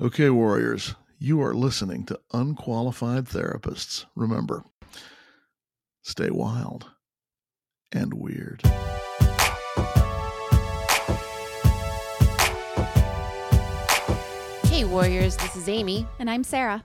Okay, Warriors, you are listening to Unqualified Therapists. Remember, stay wild and weird. Hey, Warriors, this is Amy. And I'm Sarah.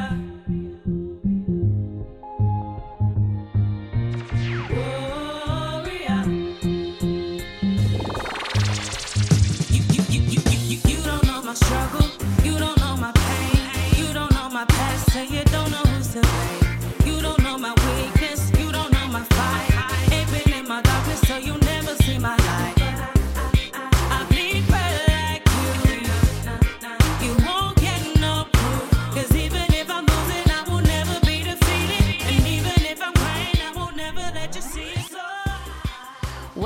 Warrior.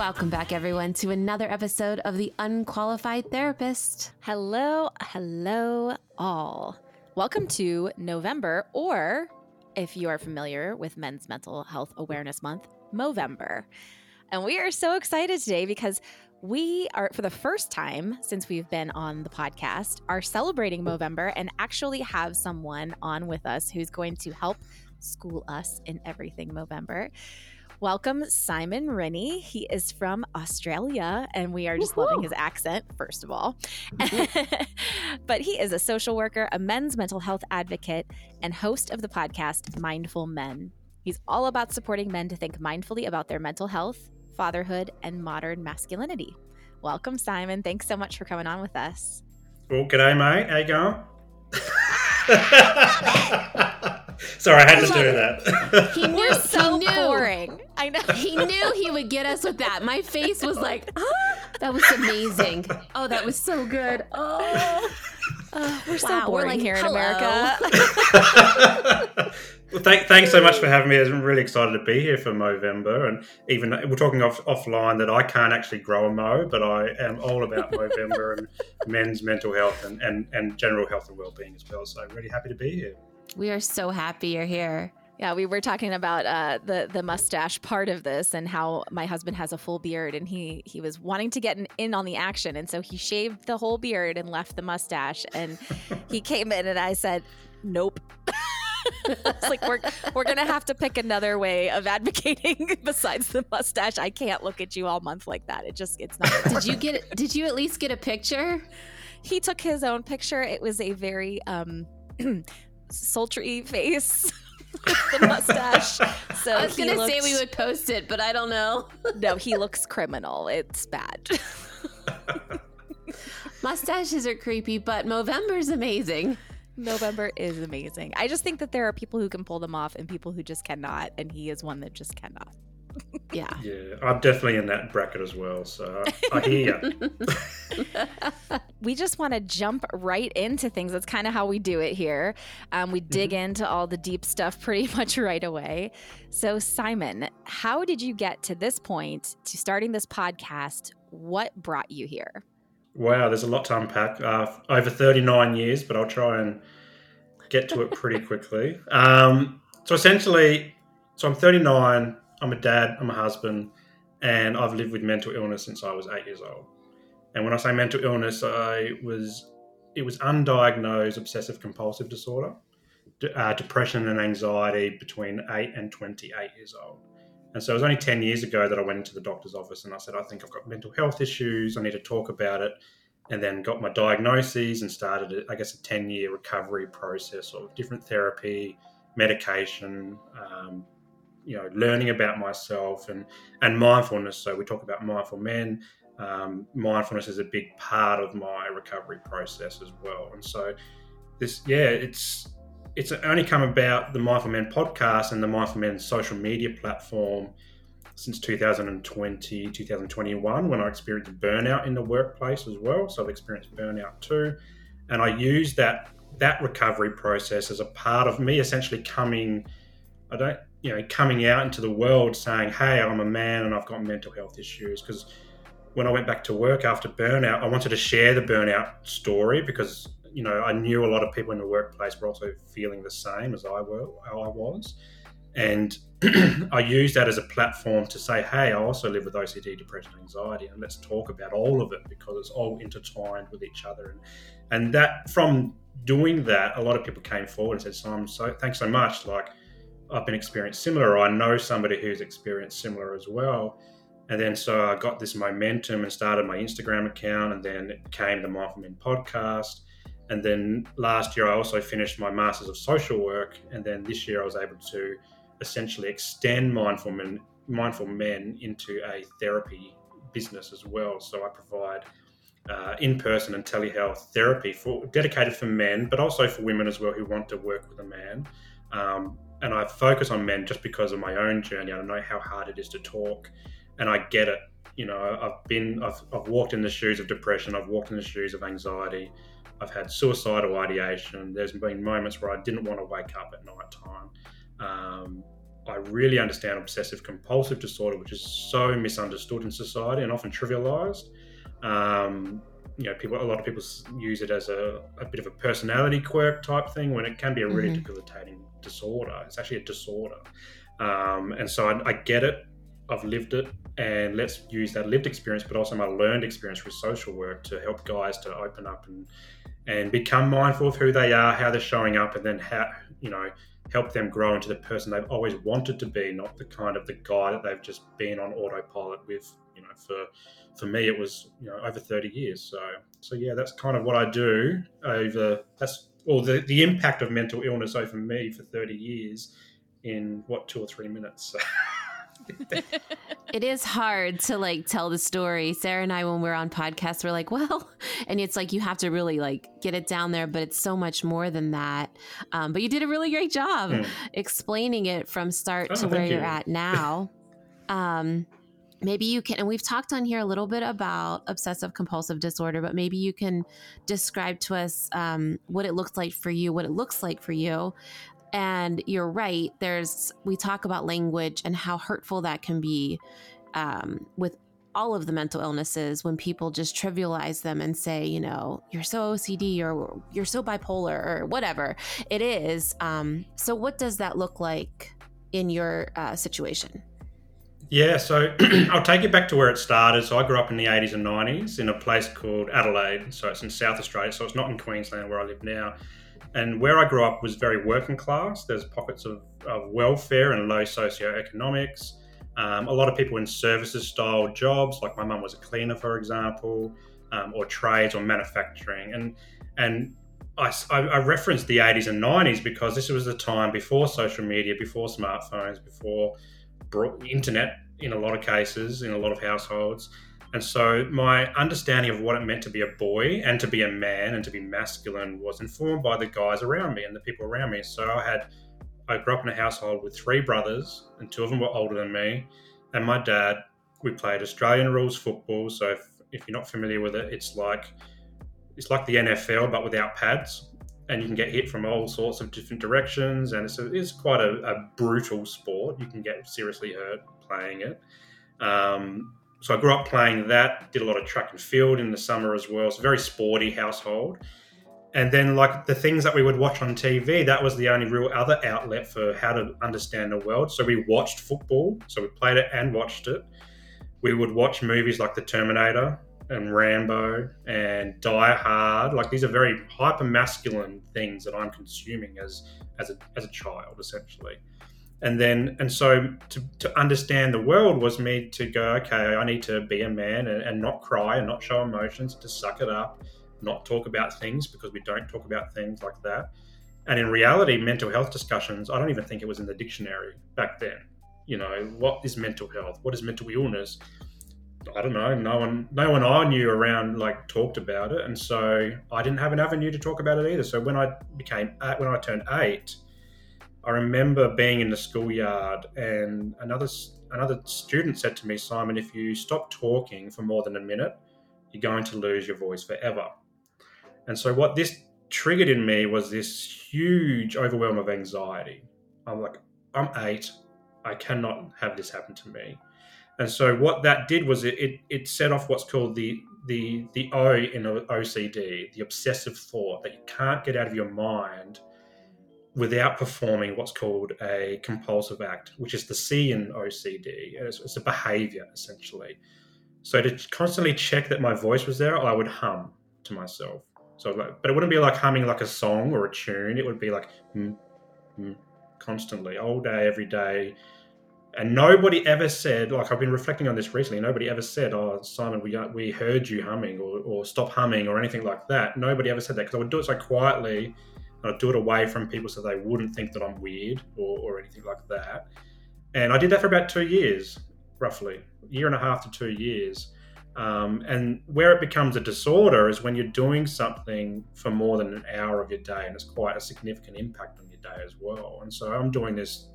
Welcome back, everyone, to another episode of The Unqualified Therapist. Hello, hello, all. Welcome to November, or if you are familiar with Men's Mental Health Awareness Month, Movember. And we are so excited today because we are, for the first time since we've been on the podcast, are celebrating Movember and actually have someone on with us who's going to help school us in everything Movember. Welcome, Simon Rennie. He is from Australia, and we are just loving his accent, first of all. Mm-hmm. but he is a social worker, a men's mental health advocate, and host of the podcast Mindful Men. He's all about supporting men to think mindfully about their mental health, fatherhood, and modern masculinity. Welcome, Simon. Thanks so much for coming on with us. Well, g'day, mate. How you going? Sorry, I had to do that. He knew, We're so he knew. boring. I know. He knew he would get us with that. My face was like, ah, that was amazing. Oh, that was so good. Oh, Uh, we're so Wow, we're boring like, here in hello. America. well, thank, thanks so much for having me. I'm really excited to be here for Movember, and even we're talking off, offline that I can't actually grow a mo, but I am all about Movember and men's mental health and, and, and general health and well-being as well. So really happy to be here. We are so happy you're here. Yeah, we were talking about uh, the the mustache part of this and how my husband has a full beard and he he was wanting to get an, in on the action and so he shaved the whole beard and left the mustache and he came in and I said, "Nope." it's like we're we're gonna have to pick another way of advocating besides the mustache. I can't look at you all month like that. It just it's not. Did you get? Did you at least get a picture? he took his own picture. It was a very um sultry face with the mustache. So I was gonna say we would post it, but I don't know. No, he looks criminal. It's bad. Mustaches are creepy, but Movember's amazing. November is amazing. I just think that there are people who can pull them off and people who just cannot, and he is one that just cannot. Yeah. Yeah, I'm definitely in that bracket as well. So I hear you. We just want to jump right into things. That's kind of how we do it here. Um, we dig into all the deep stuff pretty much right away. So, Simon, how did you get to this point to starting this podcast? What brought you here? Wow, there's a lot to unpack. Uh, over 39 years, but I'll try and get to it pretty quickly. Um, so essentially, so I'm 39. I'm a dad. I'm a husband, and I've lived with mental illness since I was eight years old. And when I say mental illness, I was it was undiagnosed obsessive compulsive disorder, uh, depression and anxiety between eight and 28 years old. And so it was only 10 years ago that I went into the doctor's office and I said, I think I've got mental health issues. I need to talk about it. And then got my diagnoses and started, I guess, a 10 year recovery process of different therapy, medication, um, you know, learning about myself and, and mindfulness. So we talk about mindful men. Um, mindfulness is a big part of my recovery process as well. And so this, yeah, it's, it's only come about the Mindful Men podcast and the Mindful Men social media platform since 2020, 2021, when I experienced burnout in the workplace as well. So I've experienced burnout too. And I use that that recovery process as a part of me essentially coming, I don't, you know, coming out into the world saying, hey, I'm a man and I've got mental health issues. Because when I went back to work after burnout, I wanted to share the burnout story because, you know, I knew a lot of people in the workplace were also feeling the same as I were, I was. And I used that as a platform to say, hey, I also live with OCD, depression, anxiety, and let's talk about all of it because it's all intertwined with each other. And and that from doing that, a lot of people came forward and said, Simon, so thanks so much. Like I've been experienced similar, or I know somebody who's experienced similar as well. And then so I got this momentum and started my Instagram account, and then it became the Mindful Men podcast. And then last year I also finished my Masters of Social Work, and then this year I was able to essentially extend mindful men, mindful men into a therapy business as well. So I provide uh, in-person and telehealth therapy for dedicated for men, but also for women as well who want to work with a man. Um, and I focus on men just because of my own journey. I know how hard it is to talk, and I get it. You know, I've been, I've, I've walked in the shoes of depression. I've walked in the shoes of anxiety. I've had suicidal ideation. There's been moments where I didn't want to wake up at night time. Um, I really understand obsessive compulsive disorder, which is so misunderstood in society and often trivialized. Um, you know, people a lot of people use it as a, a, bit of a personality quirk type thing when it can be a really mm-hmm. debilitating disorder. It's actually a disorder, um, and so I, I, get it. I've lived it, and let's use that lived experience, but also my learned experience with social work to help guys to open up and and become mindful of who they are, how they're showing up, and then how you know help them grow into the person they've always wanted to be, not the kind of the guy that they've just been on autopilot with. You know, for for me, it was you know over thirty years. So so yeah, that's kind of what I do over. That's or the the impact of mental illness over me for thirty years in what two or three minutes. It is hard to like tell the story. Sarah and I, when we're on podcasts, we're like, well, and it's like you have to really like get it down there, but it's so much more than that. Um, but you did a really great job mm. explaining it from start oh, to where you. are at now. Um, maybe you can, and we've talked on here a little bit about obsessive compulsive disorder, but maybe you can describe to us um, what it looks like for you, what it looks like for you, and you're right. There's, we talk about language and how hurtful that can be um, with all of the mental illnesses when people just trivialize them and say, you know, you're so OCD or you're so bipolar or whatever it is. Um, so, what does that look like in your uh, situation? Yeah, so I'll take you back to where it started. So I grew up in the 80s and 90s in a place called Adelaide. So it's in South Australia. So it's not in Queensland where I live now. And where I grew up was very working class. There's pockets of, of welfare and low socioeconomics. Um, a lot of people in services style jobs, like my mum was a cleaner, for example, um, or trades or manufacturing. And and I, I, referenced the 80s and 90s because this was the time before social media, before smartphones, before internet in a lot of cases, in a lot of households. And so my understanding of what it meant to be a boy and to be a man and to be masculine was informed by the guys around me and the people around me. So I had I grew up in a household with three brothers, and two of them were older than me. And my dad, we played Australian rules football. So if, if you're not familiar with it, it's like it's like the NFL but without pads, and you can get hit from all sorts of different directions. And it's, a, it's quite a, a brutal sport. You can get seriously hurt playing it. Um, so I grew up playing that, did a lot of track and field in the summer as well. It's a very sporty household. And then, like the things that we would watch on TV, that was the only real other outlet for how to understand the world. So we watched football, so we played it and watched it. We would watch movies like The Terminator and Rambo and Die Hard. Like these are very hyper masculine things that I'm consuming as as a as a child, essentially. And then and so to, to understand the world was me to go okay i need to be a man and, and not cry and not show emotions to suck it up not talk about things because we don't talk about things like that. And in reality mental health discussions i don't even think it was in the dictionary back then. You know what is mental health? What is mental illness i don't know no one no one i knew around like talked about it and so i didn't have an avenue to talk about it either so when i became uh, when i turned eight I remember being in the schoolyard and another another student said to me, Simon, if you stop talking for more than a minute, you're going to lose your voice forever. And so what this triggered in me was this huge overwhelm of anxiety. I'm like, I'm eight. I cannot have this happen to me. And so what that did was it it, it set off what's called the the the O in OCD, the obsessive thought that you can't get out of your mind without performing what's called a compulsive act, which is the C in OCD. It's, it's a behavior essentially. So to constantly check that my voice was there, I would hum to myself. So, but it wouldn't be like humming like a song or a tune. It would be like mm, mm, constantly, all day, every day. And nobody ever said, like I've been reflecting on this recently. Nobody ever said, "Oh, Simon, we we heard you humming," or, or "Stop humming," or anything like that. Nobody ever said that because I would do it so quietly, and I'd do it away from people so they wouldn't think that I'm weird or, or anything like that. And I did that for about two years, roughly, year and a half to two years. Um, and where it becomes a disorder is when you're doing something for more than an hour of your day, and it's quite a significant impact on your day as well. And so I'm doing this,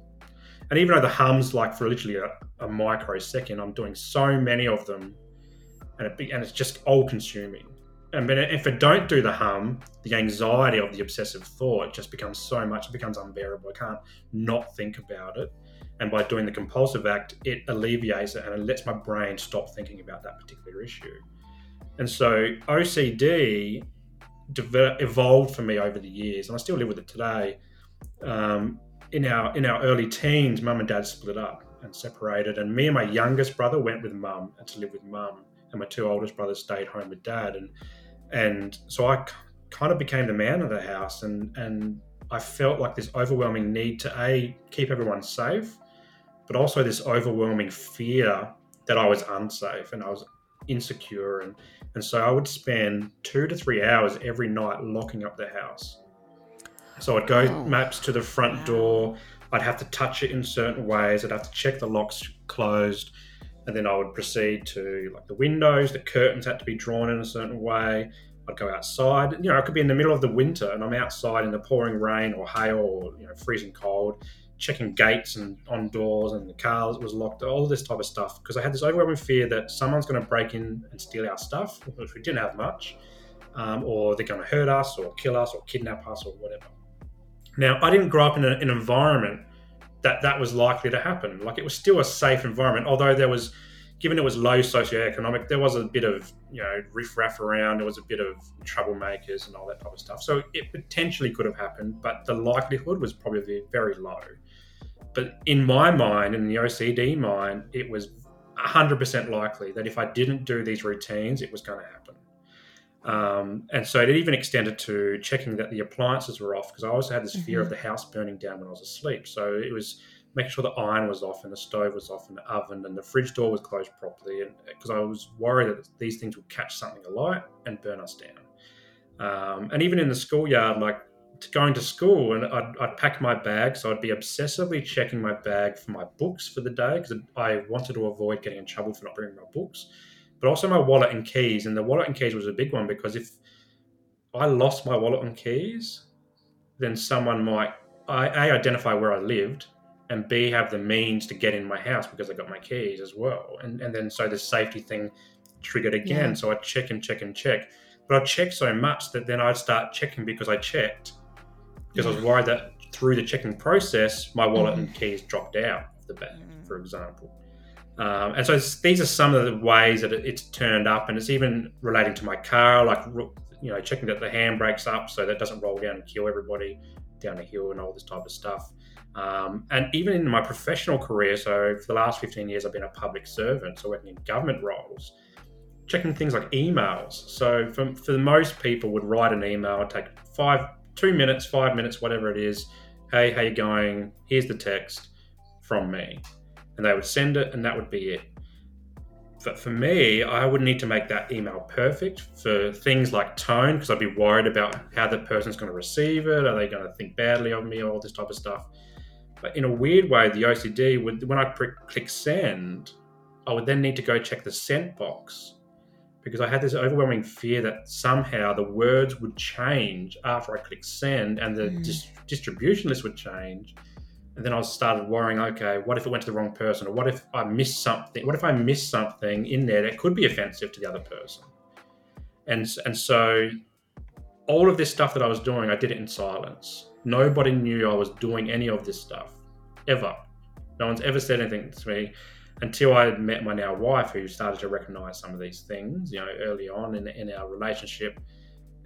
and even though the hums like for literally a, a microsecond, I'm doing so many of them, and it, and it's just all consuming. And then if I don't do the hum, the anxiety of the obsessive thought just becomes so much, it becomes unbearable. I can't not think about it. And by doing the compulsive act, it alleviates it and it lets my brain stop thinking about that particular issue. And so OCD developed, evolved for me over the years, and I still live with it today. Um, in our in our early teens, mum and dad split up and separated, and me and my youngest brother went with mum to live with mum, and my two oldest brothers stayed home with dad. And and so I kind of became the man of the house, and and I felt like this overwhelming need to a keep everyone safe, but also this overwhelming fear that I was unsafe and I was insecure and and so I would spend two to three hours every night locking up the house. So I'd go Oh, maps to the front wow. door. I'd have to touch it in certain ways. I'd have to check the locks closed, and then I would proceed to like the windows. The curtains had to be drawn in a certain way. I'd go outside. You know, I could be in the middle of the winter and I'm outside in the pouring rain or hail or you know freezing cold, checking gates and on doors and the car was locked. All this type of stuff because I had this overwhelming fear that someone's going to break in and steal our stuff, which we didn't have much, um, or they're going to hurt us or kill us or kidnap us or whatever. Now, I didn't grow up in a, an environment that that was likely to happen. Like it was still a safe environment, although there was, given it was low socioeconomic, there was a bit of you know riffraff around. There was a bit of troublemakers and all that type of stuff. So it potentially could have happened, but the likelihood was probably very low. But in my mind, in the OCD mind, it was 100% likely that if I didn't do these routines, it was going to happen. Um, and so it even extended to checking that the appliances were off because I also had this fear of the house burning down when I was asleep. So it was making sure the iron was off and the stove was off and the oven and the fridge door was closed properly. Because I was worried that these things would catch something alight and burn us down. Um, and even in the schoolyard, like to going to school, and I'd, I'd pack my bag, so I'd be obsessively checking my bag for my books for the day because I wanted to avoid getting in trouble for not bringing my books but also my wallet and keys. And the wallet and keys was a big one because if I lost my wallet and keys, then someone might I, a identify where I lived, and b have the means to get in my house because I got my keys as well. And and then so the safety thing triggered again. Yeah. So I check and check and check, but I check so much that then I'd start checking because I checked because I was worried that through the checking process, my wallet and mm-hmm. keys dropped out of the bag, mm. for example. Um, and so these are some of the ways that it, it's turned up, and it's even relating to my car, like you know, checking that the handbrake's up so that doesn't roll down and kill everybody down the hill and all this type of stuff. Um, and even in my professional career, so for the last 15 years, I've been a public servant, so working in government roles, checking things like emails. So for, for most people would write an email, take five, two minutes, five minutes, whatever it is. Hey, how you going? Here's the text from me and they would send it, and that would be it. But for me, I would need to make that email perfect for things like tone, because I'd be worried about how the person's going to receive it. Are they going to think badly of me? All this type of stuff. But in a weird way, the OCD would, when I click send, I would then need to go check the sent box because I had this overwhelming fear that somehow the words would change after I click send and the Mm. dis- distribution list would change. And then I started worrying, okay, what if it went to the wrong person? Or what if I missed something? What if I missed something in there that could be offensive to the other person? And, and so all of this stuff that I was doing, I did it in silence. Nobody knew I was doing any of this stuff ever. No one's ever said anything to me until I had met my now wife, who started to recognize some of these things, you know, early on in, in our relationship.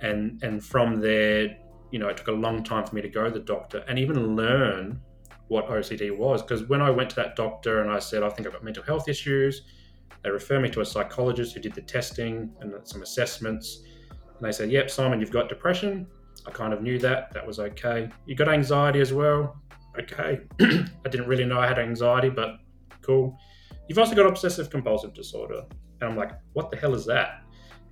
And, and from there, you know, it took a long time for me to go to the doctor and even learn what OCD was. Because when I went to that doctor and I said, I think I've got mental health issues, they referred me to a psychologist who did the testing and some assessments. And they said, Yep, Simon, you've got depression. I kind of knew that. That was okay. You got anxiety as well. Okay. I didn't really know I had anxiety, but cool. You've also got obsessive compulsive disorder. And I'm like, what the hell is that?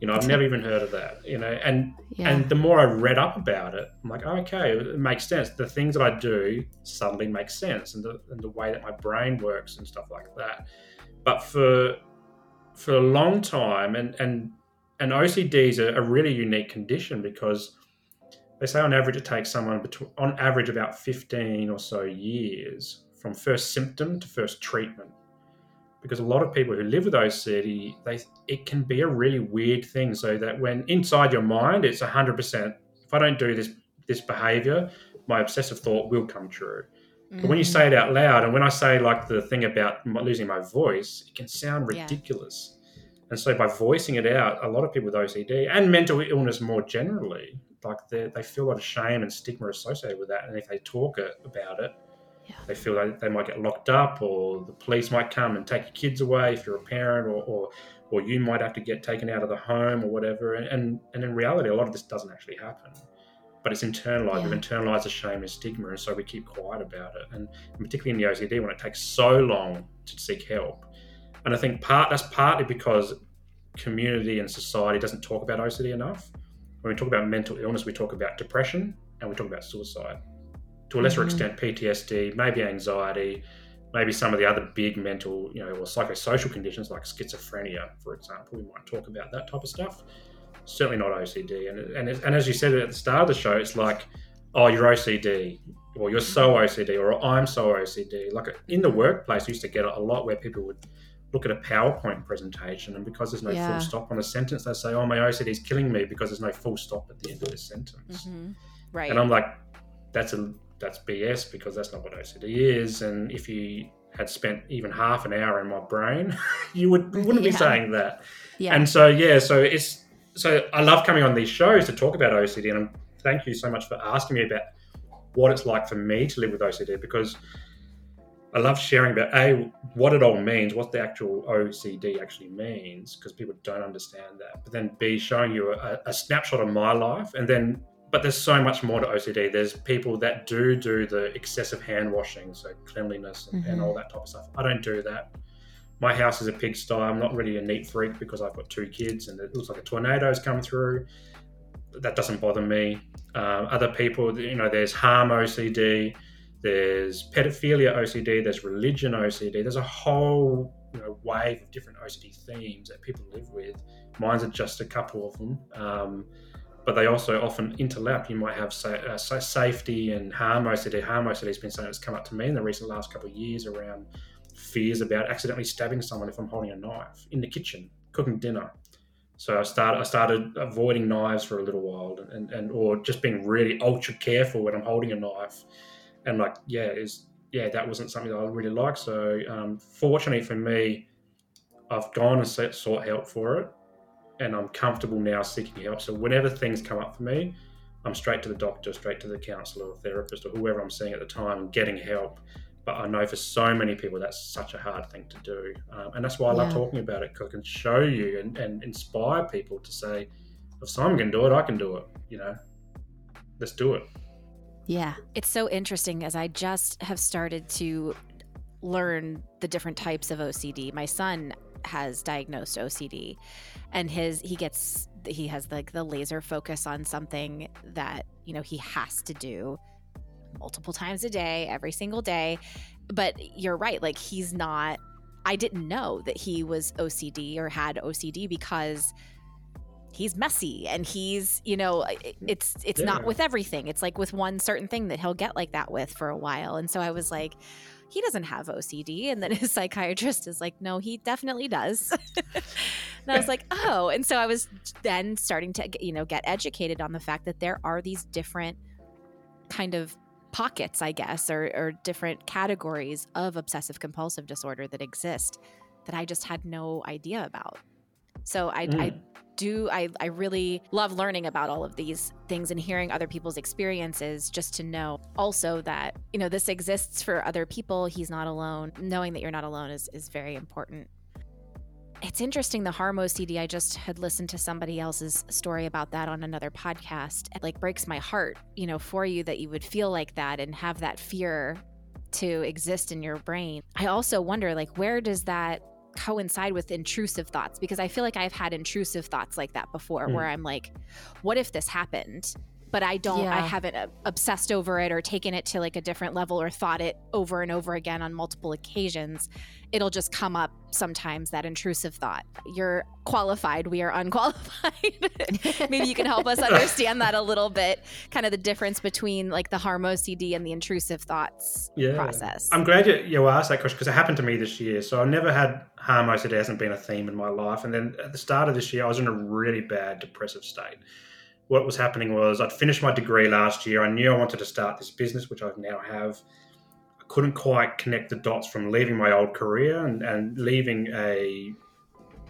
You know, I've never even heard of that. You know, and Yeah. and the more I read up about it, I'm like, okay, it makes sense. The things that I do suddenly make sense, and the and the way that my brain works and stuff like that. But for for a long time, and and and OCD is a, a really unique condition because they say on average it takes someone between on average about 15 or so years from first symptom to first treatment because a lot of people who live with OCD, they it can be a really weird thing. So that when inside your mind, it's hundred percent. If I don't do this this behavior, my obsessive thought will come true. But when you say it out mm. loud, and when I say like the thing about losing my voice, it can sound Yeah. ridiculous. And so by voicing it out, a lot of people with OCD and mental illness more generally, like they they feel a lot of shame and stigma associated with that. And if they talk it, about it, Yeah. they feel like they might get locked up, or the police might come and take your kids away if you're a parent, or or, or you might have to get taken out of the home or whatever. And, and and in reality, a lot of this doesn't actually happen. But it's internalized. Yeah. We've internalized the shame and stigma, and so we keep quiet about it. And particularly in the OCD, when it takes so long to seek help. And I think part that's partly because community and society doesn't talk about OCD enough. When we talk about mental illness, we talk about depression and we talk about suicide. To a lesser Mhm. extent, PTSD, maybe anxiety, maybe some of the other big mental, you know, or psychosocial conditions like schizophrenia, for example. We might talk about that type of stuff. Certainly not OCD. And and, and as you said at the start of the show, it's like, oh, you're OCD, or you're so OCD, or I'm so OCD. Like in the workplace, used to get it a lot where people would look at a PowerPoint presentation, and because there's no Yeah. full stop on a sentence, they say, "Oh, my OCD is killing me because there's no full stop at the end of this sentence." Mhm. Right. And I'm like, "That's a that's BS because that's not what OCD is." And if you had spent even half an hour in my brain, you would wouldn't Yeah. be saying that. Yeah. And so yeah, so it's so I love coming on these shows to talk about OCD, and thank you so much for asking me about what it's like for me to live with OCD because I love sharing about a what it all means, what the actual OCD actually means, because people don't understand that. But then b showing you a, a snapshot of my life, and then but there's so much more to OCD. There's people that do do the excessive hand washing, so cleanliness and, and Mhm. all that type of stuff. I don't do that. My house is a pigsty. I'm not really a neat freak because I've got two kids, and it looks like a tornado's come through. That doesn't bother me. Um, other people, you know, there's harm OCD, there's pedophilia OCD, there's religion OCD. There's a whole you know, wave of different OCD themes that people live with. Mine's are just a couple of them, um, but they also often interlap. You might have sa- uh, sa- safety and harm OCD. Harm OCD has been something that's come up to me in the recent last couple of years around fears about accidentally stabbing someone if I'm holding a knife in the kitchen, cooking dinner. So I started I started avoiding knives for a little while, and, and or just being really ultra careful when I'm holding a knife. And like, yeah, is yeah, that wasn't something that I really liked. So um, fortunately for me, I've gone and sought help for it, and I'm comfortable now seeking help. So whenever things come up for me, I'm straight to the doctor, straight to the counsellor or therapist or whoever I'm seeing at the time, and getting help. But I know for so many people that's such a hard thing to do, um, and that's why I love talking about it because I can show you and, and inspire people to say, if Simon can do it, I can do it. You know, let's do it. yeah. It's so interesting as I just have started to learn the different types of OCD. My son has diagnosed OCD and his he gets he has like the laser focus on something that, you know, he has to do multiple times a day, every single day. But you're right, like he's not I didn't know that he was OCD or had OCD because he's messy and he's you know it- it's it's not with everything. It's like with one certain thing that he'll get like that with for a while. And so i was like he doesn't have OCD. And then his psychiatrist is like, no, he definitely does. and I was like, oh. And so I was then starting to, you know, get educated on the fact that there are these different kind of pockets, I guess, or, or different categories of obsessive compulsive disorder that exist that I just had no idea about. So I, Mm. I do I, I really love learning about all of these things and hearing other people's experiences just to know also that you know this exists for other people. He's not alone. Knowing that you're not alone is, is very important. It's interesting the harm ocd i just had listened to somebody else's story about that on another podcast. It like breaks my heart you know for you that you would feel like that and have that fear to exist in your brain. I also wonder like where does that coincide with intrusive thoughts because I feel like I've had intrusive thoughts like that before Mm. where I'm like, what if this happened? But I don't, I haven't uh, obsessed over it or taken it to like a different level or thought it over and over again on multiple occasions. It'll just come up sometimes, that intrusive thought. You're qualified, we are unqualified. Maybe you can help us understand that a little bit, kind of the difference between like the harm OCD and the intrusive thoughts Yeah. process. I'm glad you, you asked that question because it happened to me this year. So I never had harm OCD hasn't been a theme in my life. And then at the start of this year, I was in a really bad depressive state. What was happening was I'd finished my degree last year. I knew I wanted to start this business, which I now have. I couldn't quite connect the dots from leaving my old career and, and leaving a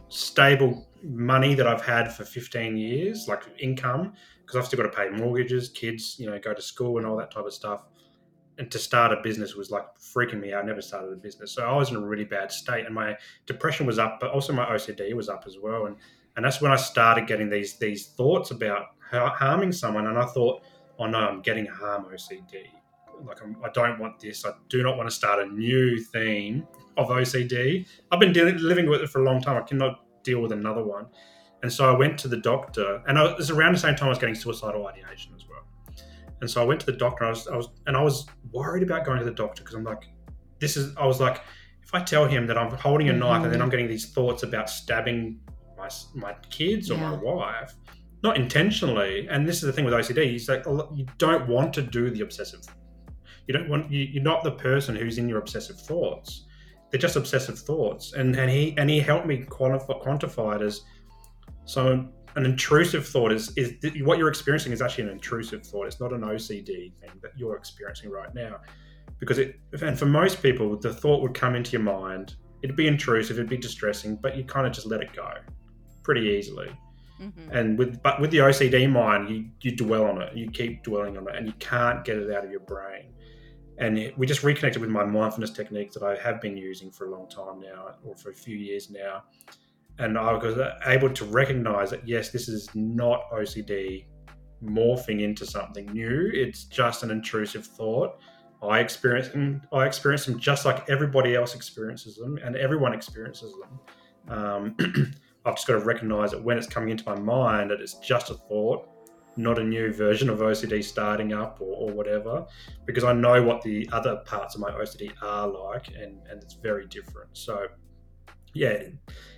stable money that I've had for 15 years, like income, because I've still got to pay mortgages, kids, you know, go to school and all that type of stuff and to start a business was like freaking me out. I never started a business, so I was in a really bad state, and my depression was up, but also my OCD was up as well. And and that's when I started getting these these thoughts about harming someone, and I thought, oh no, I'm getting harm OCD. Like I'm, I don't want this. I do not want to start a new theme of OCD. I've been dealing, living with it for a long time. I cannot deal with another one. And so I went to the doctor, and I, it was around the same time I was getting suicidal ideation. And so I went to the doctor. I was, I was, and I was worried about going to the doctor because I'm like, this is. I was like, if I tell him that I'm holding a knife and then I'm getting these thoughts about stabbing my my kids or my wife, not intentionally. And this is the thing with OCD. Is like oh, you don't want to do the obsessive. You don't want. You, you're not the person who's in your obsessive thoughts. They're just obsessive thoughts. And and he and he helped me quantify, quantify it as so an intrusive thought is is what you're experiencing is actually an intrusive thought. It's not an OCD thing that you're experiencing right now, because it and for most people the thought would come into your mind. It'd be intrusive, it'd be distressing, but you kind of just let it go pretty easily. Mhm. And with but with the OCD mind, you you dwell on it, you keep dwelling on it, and you can't get it out of your brain. And it, we just reconnected with my mindfulness techniques that I have been using for a long time now, or for a few years now. And I was able to recognize that yes, this is not OCD morphing into something new. It's just an intrusive thought. I experience them. I experience them just like everybody else experiences them, and everyone experiences them. Um, I've just got to recognize that when it's coming into my mind, that it's just a thought, not a new version of OCD starting up or, or whatever, because I know what the other parts of my OCD are like, and, and it's very different. So, yeah,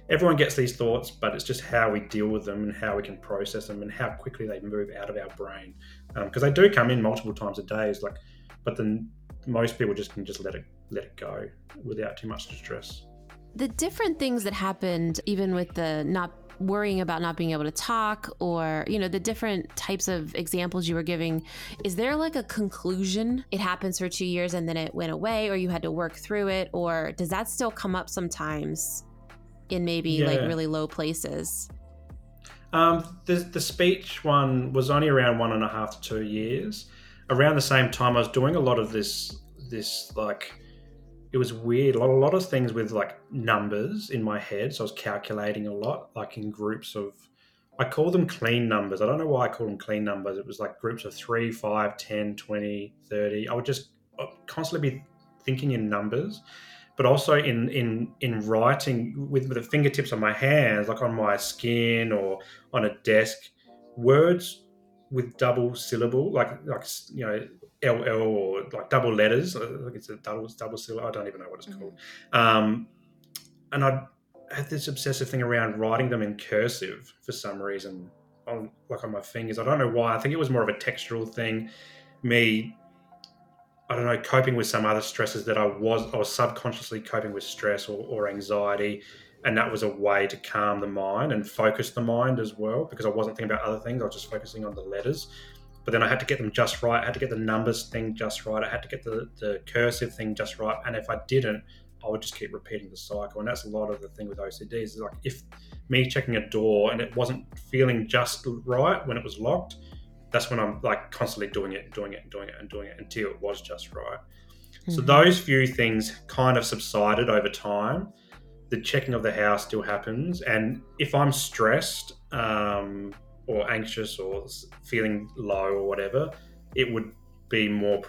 everyone gets these thoughts, but it's just how we deal with them and how we can process them and how quickly they move out of our brain, um, because they do come in multiple times a day. It's like, but then most people just can just let it let it go without too much distress. the different things that happened even with the not worrying about not being able to talk or you know the different types of examples you were giving is there like a conclusion it happens for two years and then it went away or you had to work through it or does that still come up sometimes in maybe like really low places Um, the the speech one was only around one and a half to two years. Around the same time, I was doing a lot of this this like it was weird. A lot, a lot of things with like numbers in my head. So I was calculating a lot, like in groups of. I call them clean numbers. I don't know why I call them clean numbers. It was like groups of 3, 5, 10, 20, 30. I would just uh, constantly be thinking in numbers, but also in in in writing with, with the fingertips on my hands, like on my skin or on a desk, words with double syllable, like like you know LL or like double letters. I think it's a double double syllable. I don't even know what it's Mhm. called. Um, and I had this obsessive thing around writing them in cursive for some reason, on like on my fingers. I don't know why. I think it was more of a textural thing. Me I don't know, coping with some other stresses that I was I was subconsciously coping with stress or, or anxiety. And that was a way to calm the mind and focus the mind as well, because I wasn't thinking about other things. I was just focusing on the letters. But then I had to get them just right. I had to get the numbers thing just right. I had to get the, the cursive thing just right. And if I didn't, I would just keep repeating the cycle. And that's a lot of the thing with OCD is like if me checking a door and it wasn't feeling just right when it was locked, that's when I'm like constantly doing it, and doing it, and doing it, and doing it until it was just right. Mm-hmm. So those few things kind of subsided over time. The checking of the house still happens, and if I'm stressed um, or anxious or feeling low or whatever, it would be more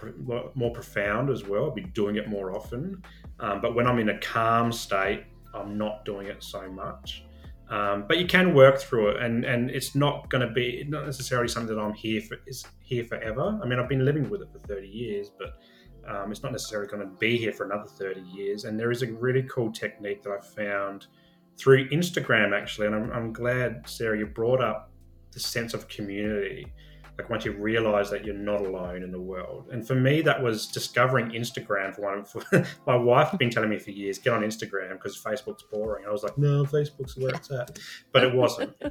more profound as well. I'd be doing it more often. Um, but when I'm in a calm state, I'm not doing it so much. Um, but you can work through it, and and it's not going to be not necessarily something that I'm here for is here forever. I mean, I've been living with it for 30 years, but um, it's not necessarily going to be here for another 30 years. And there is a really cool technique that I found through Instagram actually, and I'm, I'm glad Sarah you brought up the sense of community like once you realize that you're not alone in the world. And for me that was discovering instagram for one for my wife had been telling me for years get on instagram because facebook's boring. I was like no facebook's where it's at. But it wasn't.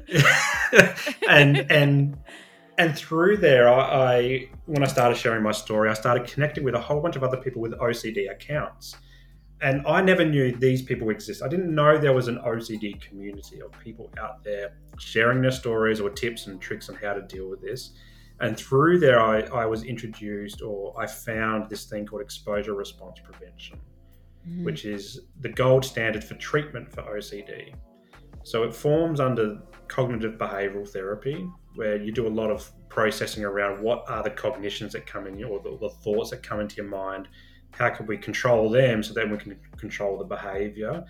And and and through there I, I when i started sharing my story i started connecting with a whole bunch of other people with ocd accounts. And I never knew these people exist. I didn't know there was an OCD community of people out there sharing their stories or tips and tricks on how to deal with this. And through there, I, I was introduced or I found this thing called exposure response prevention, mm-hmm. which is the gold standard for treatment for OCD. So it forms under cognitive behavioral therapy, where you do a lot of processing around what are the cognitions that come in or the, the thoughts that come into your mind. How can we control them so then we can control the behavior?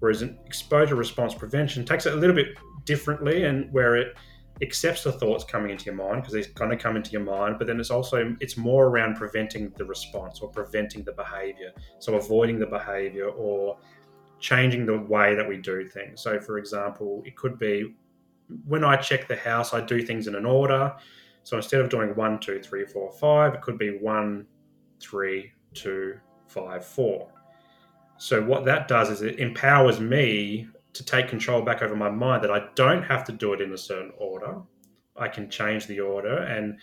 Whereas an exposure response prevention takes it a little bit differently and where it accepts the thoughts coming into your mind because they're going to come into your mind but then it's also it's more around preventing the response or preventing the behavior. So avoiding the behavior or changing the way that we do things. So for example it could be when i check the house i do things in an order. So instead of doing one two three four five it could be one three two five four. So what that does is it empowers me to take control back over my mind that I don't have to do it in a certain order. I can change the order and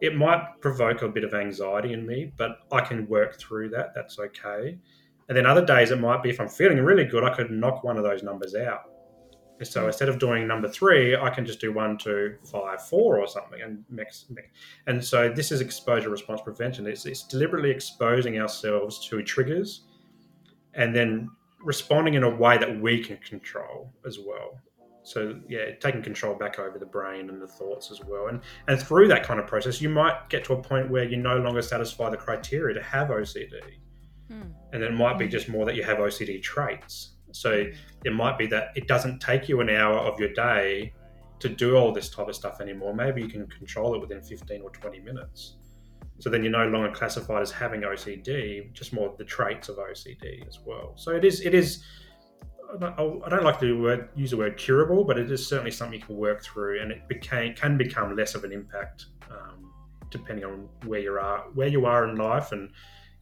it might provoke a bit of anxiety in me, but I can work through that. That's okay. And then other days it might be if I'm feeling really good, I could knock one of those numbers out. So instead of doing number three, I can just do one, two, five, four, or something, and mix. mix. And so this is exposure response prevention. It's, it's deliberately exposing ourselves to triggers, and then responding in a way that we can control as well. So yeah, taking control back over the brain and the thoughts as well, and and through that kind of process, you might get to a point where you no longer satisfy the criteria to have OCD, hmm. and it might be hmm. just more that you have OCD traits. So it might be that it doesn't take you an hour of your day to do all this type of stuff anymore. Maybe you can control it within fifteen or twenty minutes. So then you're no longer classified as having OCD, just more the traits of OCD as well. So it is, it is. I don't like to use the word curable, but it is certainly something you can work through, and it became can become less of an impact um, depending on where you are, where you are in life, and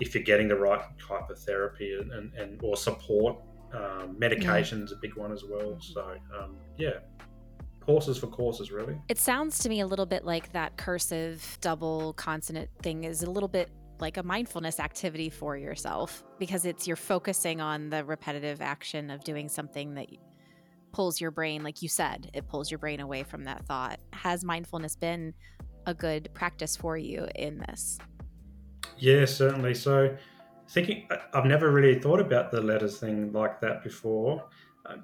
if you're getting the right type of therapy and, and, or support. Um, medication is a big one as well. So um, yeah, horses for courses, really. It sounds to me a little bit like that cursive double consonant thing is a little bit like a mindfulness activity for yourself because it's you're focusing on the repetitive action of doing something that pulls your brain like you said it pulls your brain away from that thought. Has mindfulness been a good practice for you in this? Yeah certainly. So thinking i've never really thought about the letters thing like that before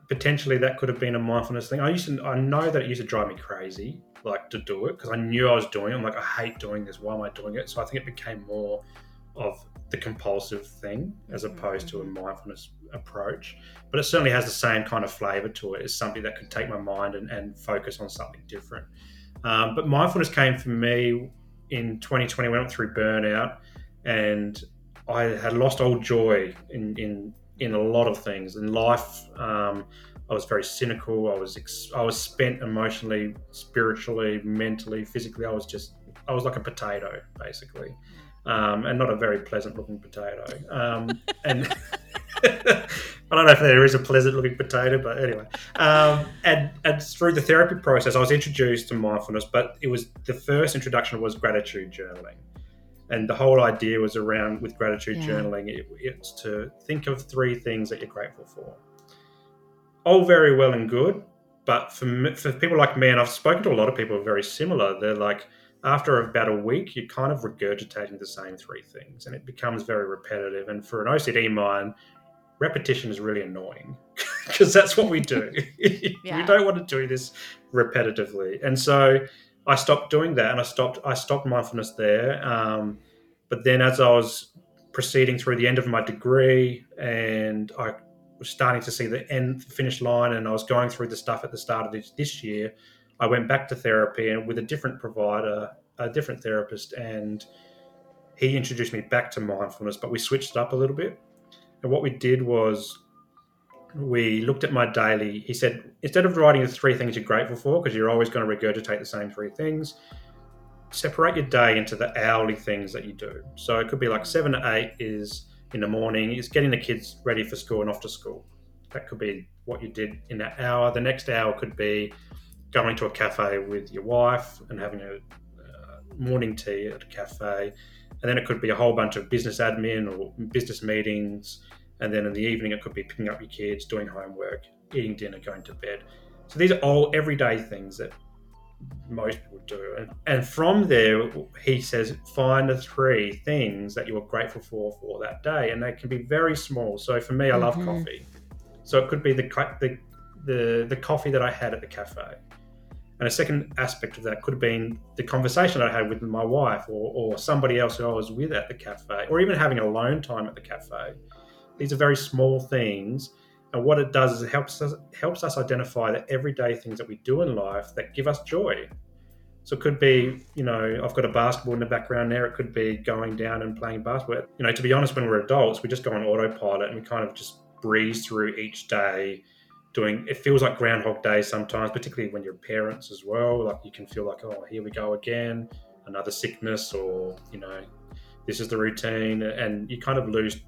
potentially that could have been a mindfulness thing. I used to, I know that it used to drive me crazy, like to do it because I knew I was doing it. I'm like, I hate doing this. Why am I doing it? So I think it became more of the compulsive thing as mm-hmm, opposed to a mm-hmm. mindfulness approach. But it certainly has the same kind of flavor to it. It's something that could take my mind and, and focus on something different. Um, but mindfulness came for me in 2020 when I went through burnout and I had lost all joy in, in in a lot of things in life. Um, I was very cynical. I was ex- I was spent emotionally, spiritually, mentally, physically. I was just I was like a potato basically, um, and not a very pleasant looking potato. Um, and I don't know if there is a pleasant looking potato, but anyway. Um, and, and through the therapy process, I was introduced to mindfulness, but it was the first introduction was gratitude journaling. And the whole idea was around with gratitude Yeah. journaling, it, it's to think of three things that you're grateful for. All very well and good, but for, me, for people like me, and I've spoken to a lot of people who are very similar, they're like, after about a week, you're kind of regurgitating the same three things, and it becomes very repetitive. And for an OCD mind, repetition is really annoying because that's what we do. we don't want to do this repetitively, and so I stopped doing that, and I stopped. I stopped mindfulness there. Um, but then, as I was proceeding through the end of my degree, and I was starting to see the end, finish line, and I was going through the stuff at the start of this, this year. I went back to therapy and with a different provider, a different therapist, and he introduced me back to mindfulness, but we switched it up a little bit. And what we did was we looked at my daily. He said, instead of writing the three things you're grateful for, because you're always going to regurgitate the same three things, separate your day into the hourly things that you do. So it could be like seven to eight is in the morning, is getting the kids ready for school and off to school. That could be what you did in that hour. The next hour could be going to a cafe with your wife and having a uh, morning tea at a cafe. And then it could be a whole bunch of business admin or business meetings. And then in the evening, it could be picking up your kids, doing homework, eating dinner, going to bed. So these are all everyday things that most people do. And, and from there, he says, find the three things that you are grateful for for that day. And they can be very small. So for me, I love Mhm. coffee. So it could be the, the, the, the coffee that I had at the cafe. And a second aspect of that could have been the conversation I had with my wife or, or somebody else who I was with at the cafe, or even having alone time at the cafe. These are very small things. And what it does is it helps us helps us identify the everyday things that we do in life that give us joy. So it could be, you know, I've got a basketball in the background there. It could be going down and playing basketball. You know, to be honest, when we're adults, we just go on autopilot and we kind of just breeze through each day doing it feels like groundhog day sometimes particularly when you're parents as well like you can feel like oh here we go again another sickness or you know this is the routine and you kind of lose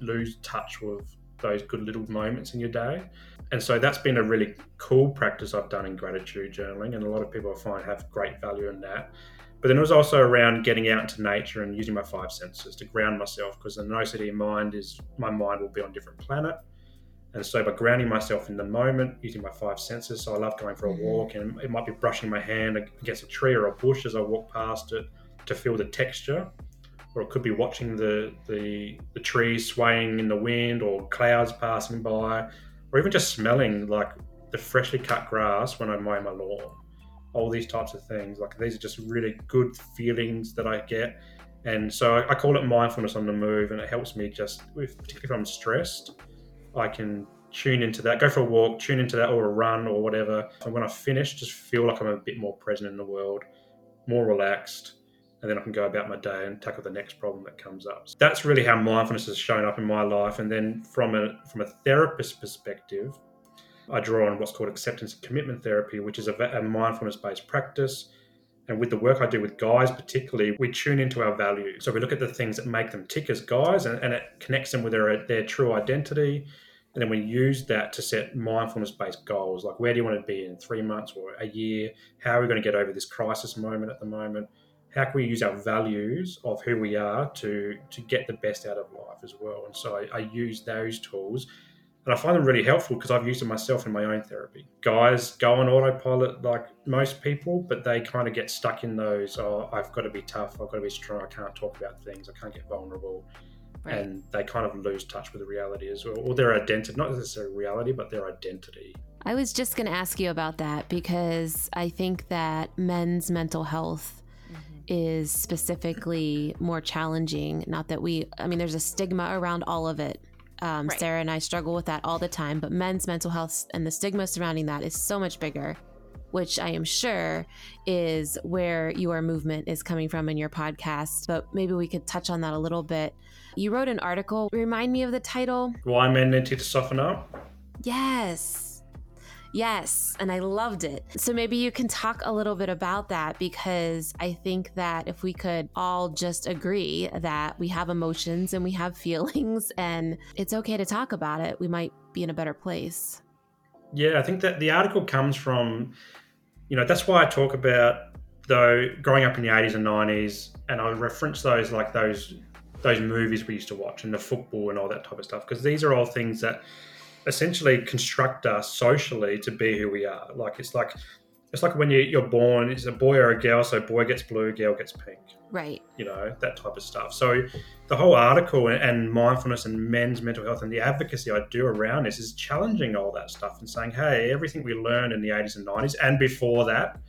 lose touch with those good little moments in your day and so that's been a really cool practice i've done in gratitude journaling and a lot of people i find have great value in that but then it was also around getting out into nature and using my five senses to ground myself because an ocd mind is my mind will be on a different planet and so by grounding myself in the moment, using my five senses, so I love going for a Mhm. walk and it might be brushing my hand against a tree or a bush as I walk past it to feel the texture. Or it could be watching the, the, the trees swaying in the wind or clouds passing by, or even just smelling like the freshly cut grass when I mow my lawn. All these types of things. Like these are just really good feelings that I get. And so I, I call it mindfulness on the move, and it helps me just, particularly if I'm stressed, I can tune into that, go for a walk, tune into that, or a run, or whatever. And when I finish, just feel like I'm a bit more present in the world, more relaxed, and then I can go about my day and tackle the next problem that comes up. So that's really how mindfulness has shown up in my life. And then from a from a therapist perspective, I draw on what's called acceptance and commitment therapy, which is a, a mindfulness based practice. And with the work I do with guys, particularly, we tune into our values. So we look at the things that make them tick as guys, and, and it connects them with their their true identity. And then we use that to set mindfulness based goals, like where do you want to be in three months or a year? How are we going to get over this crisis moment at the moment? How can we use our values of who we are to to get the best out of life as well? And so I, I use those tools and I find them really helpful because I've used them myself in my own therapy. Guys go on autopilot like most people, but they kind of get stuck in those. Oh, I've got to be tough. I've got to be strong. I can't talk about things. I can't get vulnerable, Right. and they kind of lose touch with the reality as well, or their identity. Not necessarily reality, but their identity. I was just going to ask you about that because I think that men's mental health. Is specifically more challenging. Not that we, I mean, there's a stigma around all of it. Um, Right. Sarah and I struggle with that all the time, but men's mental health and the stigma surrounding that is so much bigger, which I am sure is where your movement is coming from in your podcast. But maybe we could touch on that a little bit. You wrote an article. Remind me of the title. Why men need to soften up? Yes. Yes, and I loved it. So maybe you can talk a little bit about that because I think that if we could all just agree that we have emotions and we have feelings and it's okay to talk about it, we might be in a better place. Yeah, I think that the article comes from, you know, that's why I talk about though growing up in the 80s and 90s and I reference those like those those movies we used to watch and the football and all that type of stuff because these are all things that essentially construct us socially to be who we are. Like it's like it's like when you, you're born, it's a boy or a girl, so boy gets blue, girl gets pink. Right. You know that type of stuff. So the whole article and mindfulness and men's mental health and the advocacy I do around this is challenging all that stuff and saying, hey, everything we learned in the 80s and 90s and before that,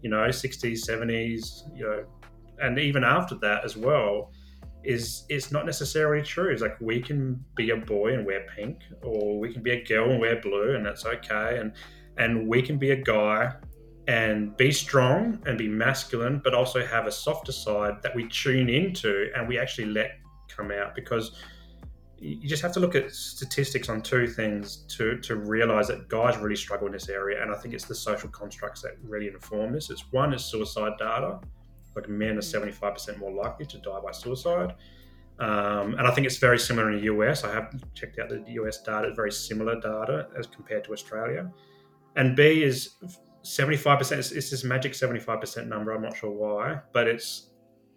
you know, 60s, 70s, you know, and even after that as well is it's not necessarily true. It's like we can be a boy and wear pink, or we can be a girl and wear blue, and that's okay. And and we can be a guy and be strong and be masculine, but also have a softer side that we tune into and we actually let come out because you just have to look at statistics on two things to, to realize that guys really struggle in this area. And I think it's the social constructs that really inform this. It's one is suicide data like men are 75% more likely to die by suicide. Um, and I think it's very similar in the US. I have checked out the US data, very similar data as compared to Australia. And B is 75%, it's, it's this magic 75% number. I'm not sure why, but it's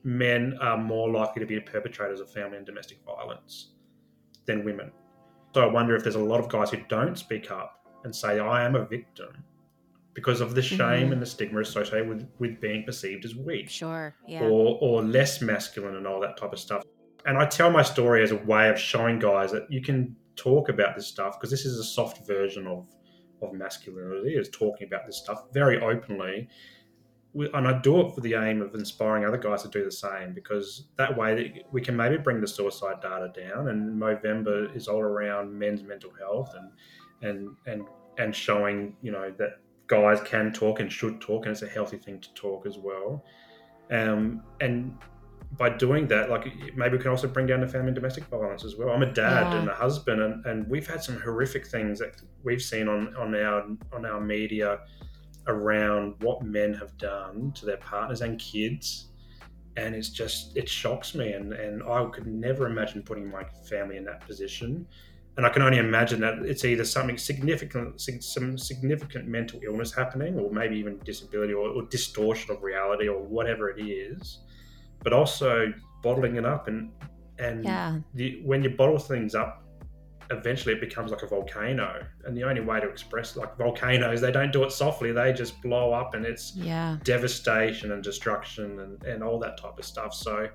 men are more likely to be perpetrators of family and domestic violence than women. So I wonder if there's a lot of guys who don't speak up and say, I am a victim because of the shame mm-hmm. and the stigma associated with, with being perceived as weak. Sure. Yeah. Or, or less masculine and all that type of stuff. And I tell my story as a way of showing guys that you can talk about this stuff because this is a soft version of, of masculinity, is talking about this stuff very openly. And I do it for the aim of inspiring other guys to do the same because that way we can maybe bring the suicide data down. And Movember is all around men's mental health and and and and showing you know that guys can talk and should talk, and it's a healthy thing to talk as well. Um, and by doing that, like maybe we can also bring down the family and domestic violence as well. I'm a dad yeah. and a husband, and, and we've had some horrific things that we've seen on, on our on our media around what men have done to their partners and kids. And it's just it shocks me, and, and I could never imagine putting my family in that position and I can only imagine that it's either something significant, some significant mental illness happening, or maybe even disability or, or distortion of reality, or whatever it is. But also bottling it up, and and yeah. the, when you bottle things up, eventually it becomes like a volcano. And the only way to express like volcanoes, they don't do it softly; they just blow up, and it's yeah. devastation and destruction and and all that type of stuff. So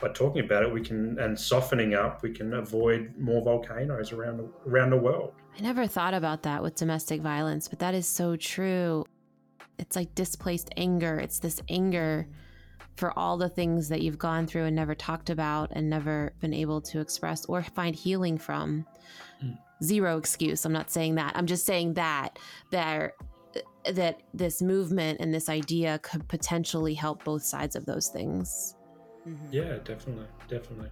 by talking about it, we can and softening up, we can avoid more volcanoes around the, around the world. I never thought about that with domestic violence, but that is so true. It's like displaced anger. It's this anger for all the things that you've gone through and never talked about and never been able to express or find healing from. Mm. Zero excuse. I'm not saying that. I'm just saying that there that this movement and this idea could potentially help both sides of those things. Mm-hmm. Yeah, definitely, definitely.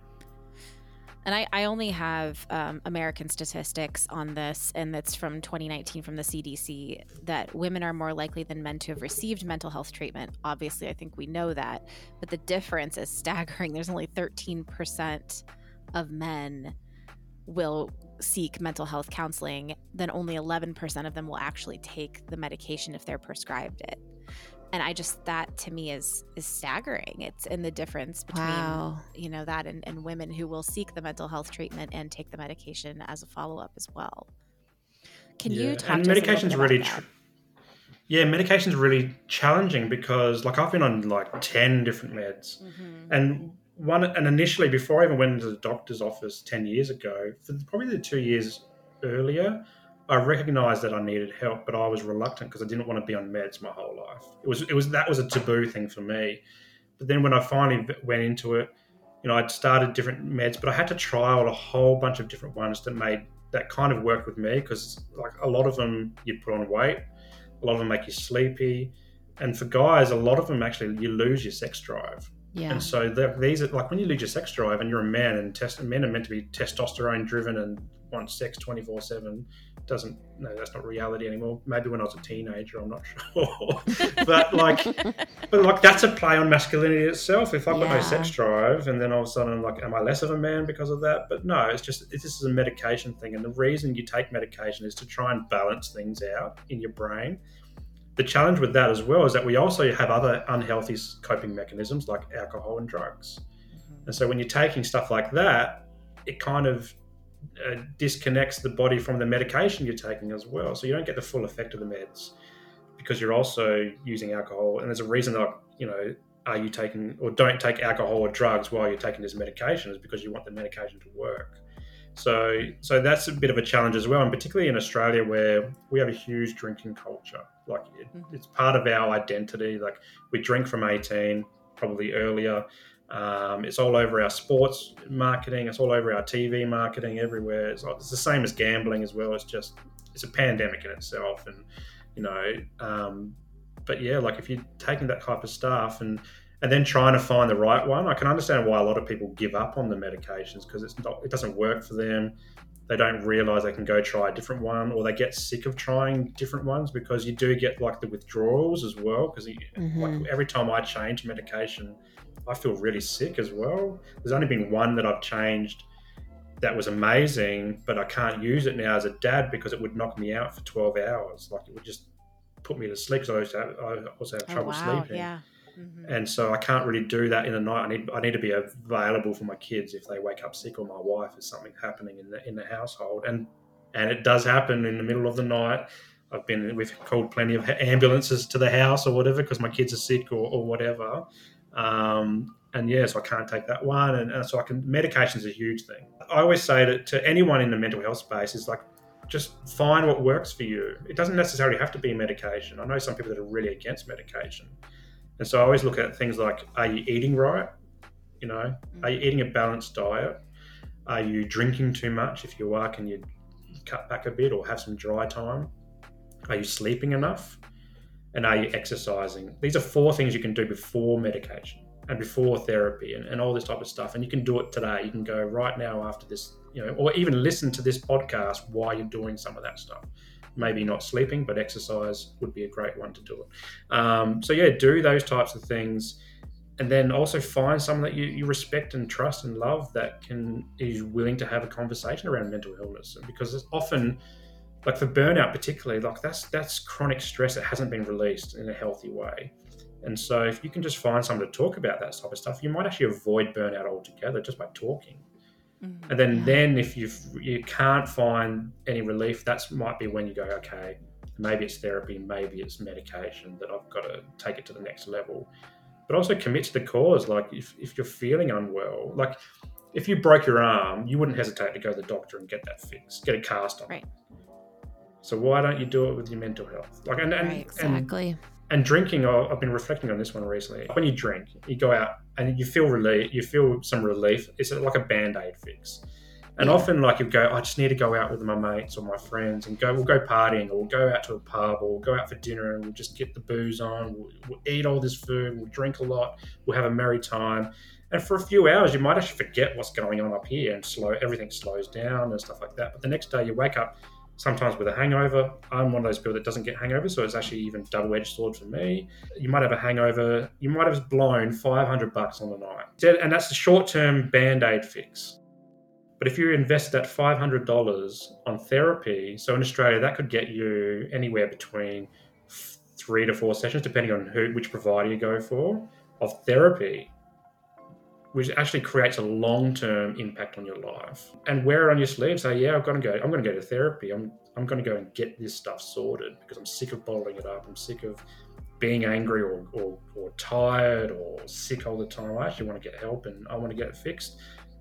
And I, I only have um, American statistics on this, and it's from 2019 from the CDC that women are more likely than men to have received mental health treatment. Obviously, I think we know that, but the difference is staggering. There's only 13% of men will seek mental health counseling, then only 11% of them will actually take the medication if they're prescribed it and i just that to me is is staggering it's in the difference between wow. you know that and, and women who will seek the mental health treatment and take the medication as a follow-up as well can yeah. you talk and medication's really tr- yeah medication's really challenging because like i've been on like 10 different meds mm-hmm. and one and initially before i even went into the doctor's office 10 years ago for probably the two years earlier I recognized that I needed help, but I was reluctant because I didn't want to be on meds my whole life. It was it was that was a taboo thing for me. But then when I finally went into it, you know, I'd started different meds, but I had to try out a whole bunch of different ones that made that kind of work with me because like a lot of them you put on weight, a lot of them make you sleepy, and for guys, a lot of them actually you lose your sex drive. Yeah. And so these are like when you lose your sex drive and you're a man and test, men are meant to be testosterone driven and want sex 24 7 doesn't no that's not reality anymore. Maybe when i was a teenager i'm not sure. But like but like that's a play on masculinity itself. If i've got no sex drive and then all of a sudden I'm like am i less of a man because of that? But no it's just this is a medication thing. And the reason you take medication is to try and balance things out in your brain. The challenge with that as well is that we also have other unhealthy coping mechanisms like alcohol and drugs. Mm-hmm. And so when you're taking stuff like that, it kind of uh, disconnects the body from the medication you're taking as well. So you don't get the full effect of the meds because you're also using alcohol. And there's a reason that, you know, are you taking or don't take alcohol or drugs while you're taking this medication is because you want the medication to work. So, so that's a bit of a challenge as well, and particularly in Australia where we have a huge drinking culture. Like it, it's part of our identity. Like we drink from 18, probably earlier. Um, it's all over our sports marketing. It's all over our TV marketing everywhere. It's, it's the same as gambling as well. It's just it's a pandemic in itself, and you know. Um, but yeah, like if you're taking that type of stuff and and then trying to find the right one, I can understand why a lot of people give up on the medications because it's not it doesn't work for them. They don't realize they can go try a different one, or they get sick of trying different ones because you do get like the withdrawals as well. Because like Mhm. every time I change medication, I feel really sick as well. There's only been one that I've changed that was amazing, but I can't use it now as a dad because it would knock me out for 12 hours. Like it would just put me to sleep because I also have, I also have Oh, trouble wow. sleeping. Yeah. Mhm. And so I can't really do that in the night. I need I need to be available for my kids if they wake up sick or my wife is something happening in the in the household. And and it does happen in the middle of the night. I've been we've called plenty of ambulances to the house or whatever because my kids are sick or, or whatever. Um, and yeah, so I can't take that one. And, and so I can medication is a huge thing. I always say that to anyone in the mental health space is like just find what works for you. It doesn't necessarily have to be medication. I know some people that are really against medication. And so I always look at things like are you eating right? You know, are you eating a balanced diet? Are you drinking too much? If you are, can you cut back a bit or have some dry time? Are you sleeping enough? And are you exercising? These are four things you can do before medication and before therapy and, and all this type of stuff. And you can do it today. You can go right now after this, you know, or even listen to this podcast while you're doing some of that stuff. Maybe not sleeping, but exercise would be a great one to do it. Um, so yeah, do those types of things, and then also find someone that you, you respect and trust and love that can is willing to have a conversation around mental illness. And because it's often, like for burnout particularly, like that's that's chronic stress that hasn't been released in a healthy way. And so if you can just find someone to talk about that type of stuff, you might actually avoid burnout altogether just by talking. Mhm. And then, Yeah. then if you you can't find any relief, that's might be when you go, okay, maybe it's therapy, maybe it's medication that I've got to take it to the next level. But also commit to the cause. Like if, if you're feeling unwell, like if you broke your arm, you wouldn't hesitate to go to the doctor and get that fixed, get a cast on. Right. So why don't you do it with your mental health? Like and and, Right, and Exactly. and drinking I- i've been reflecting on this one recently. When you drink you go out and you feel relief you feel some relief. It's like a band-aid fix. And Yeah. often like you go i just need to go out with my mates or my friends and go we'll go partying or we'll go out to a pub or we'll go out for dinner and we'll just get the booze on. We'll, we'll eat all this food. We'll drink a lot. We'll have a merry time. And for a few hours you might actually forget what's going on up here and slow everything slows down and stuff like that. But the next day you wake up sometimes with a hangover. I'm one of those people that doesn't get hangovers, so it's actually even double-edged sword for me. You might have a hangover. You might have blown 500 bucks on the night, and that's the short-term band-aid fix. But if you invest that $500 on therapy, so in Australia that could get you anywhere between three to four sessions, depending on who which provider you go for, of therapy which actually creates a long-term impact on your life. And wear it on your sleeve. Say, yeah, I'm going to go. I'm going to go to therapy. I'm I'm going to go and get this stuff sorted because I'm sick of bottling it up. I'm sick of being angry or, or, or tired or sick all the time. I actually want to get help and I want to get it fixed.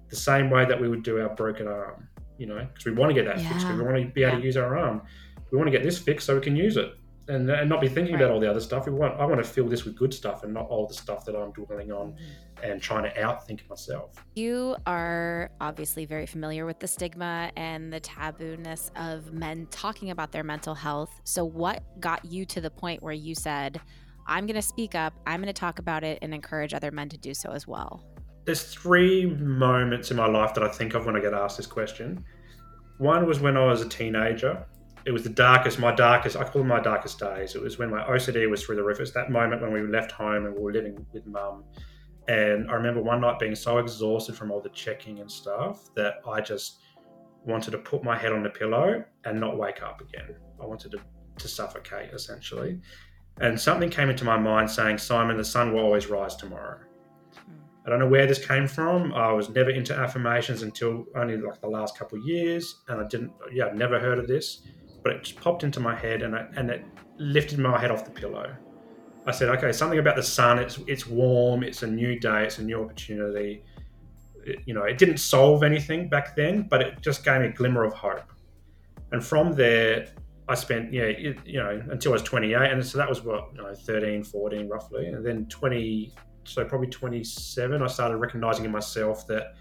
The same way that we would do our broken arm, you know, because we want to get that fixed. We want to be able Yeah. to use our arm. We want to get this fixed so we can use it. And, and not be thinking Right. about all the other stuff. We want I want to fill this with good stuff and not all the stuff that I'm dwelling on mm-hmm. And trying to outthink myself. You are obviously very familiar with the stigma and the tabooness of men talking about their mental health. So, what got you to the point where you said, I'm going to speak up, I'm going to talk about it, and encourage other men to do so as well? There's three moments in my life that I think of when I get asked this question. One was when I was a teenager. It was the darkest, my darkest, I call them my darkest days. It was when my OCD was through the roof. It was that moment when we left home and we were living with mum. And I remember one night being so exhausted from all the checking and stuff that I just wanted to put my head on the pillow and not wake up again. I wanted to, to suffocate essentially. And something came into my mind saying, Simon, the sun will always rise tomorrow. Hmm. I don't know where this came from. I was never into affirmations until only like the last couple of years, and I didn't. Yeah, I'd never heard of this, but it just popped into my head, and I, and it lifted my head off the pillow. I said, okay, something about the sun. It's it's warm. It's a new day. It's a new opportunity. It, you know, it didn't solve anything back then, but it just gave me a glimmer of hope. And from there, I spent yeah, it, you know, until I was 28, and so that was what you know, 13, 14 roughly, and then 20 so probably 27, I started recognizing in myself that,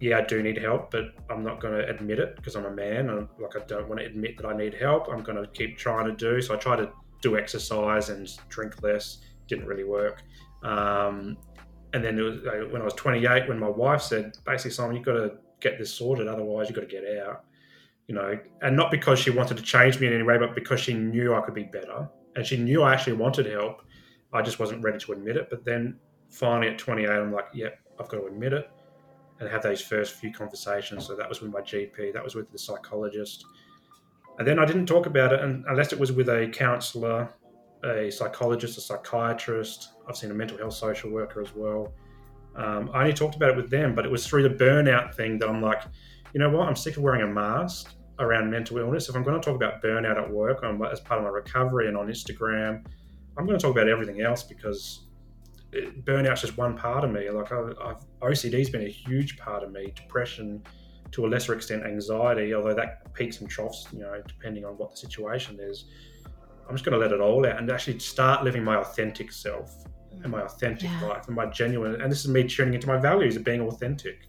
yeah, I do need help, but I'm not going to admit it because I'm a man. And like, I don't want to admit that I need help. I'm going to keep trying to do. So I try to do exercise and drink less. Didn't really work. Um, and then was uh, when I was 28, when my wife said, basically, Simon, you've got to get this sorted, otherwise, you've got to get out. You know, and not because she wanted to change me in any way, but because she knew I could be better, and she knew I actually wanted help I just wasn't ready to admit it. But then finally at 28, I'm like, yeah, I've got to admit it and have those first few conversations. So that was with my GP, that was with the psychologist. And then I didn't talk about it unless it was with a counselor, a psychologist, a psychiatrist. I've seen a mental health social worker as well. Um, I only talked about it with them, but it was through the burnout thing that I'm like, you know what? I'm sick of wearing a mask around mental illness. If I'm going to talk about burnout at work I'm, as part of my recovery and on Instagram, I'm going to talk about everything else because it, burnout's just one part of me. Like I've, OCD's been a huge part of me. Depression, to a lesser extent, anxiety. Although that peaks and troughs, you know, depending on what the situation is. I'm just going to let it all out and actually start living my authentic self and my authentic yeah. life and my genuine. And this is me tuning into my values of being authentic.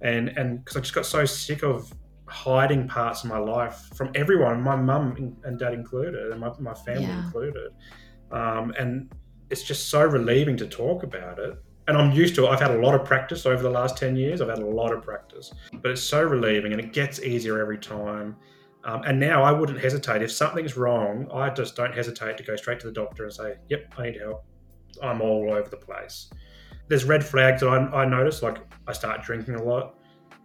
And and because I just got so sick of hiding parts of my life from everyone, my mum and dad included, and my, my family yeah. included um, and it's just so relieving to talk about it. And I'm used to it. I've had a lot of practice over the last 10 years. I've had a lot of practice, but it's so relieving and it gets easier every time. Um, and now I wouldn't hesitate. If something's wrong, I just don't hesitate to go straight to the doctor and say, Yep, I need help. I'm all over the place. There's red flags that I, I notice, like I start drinking a lot.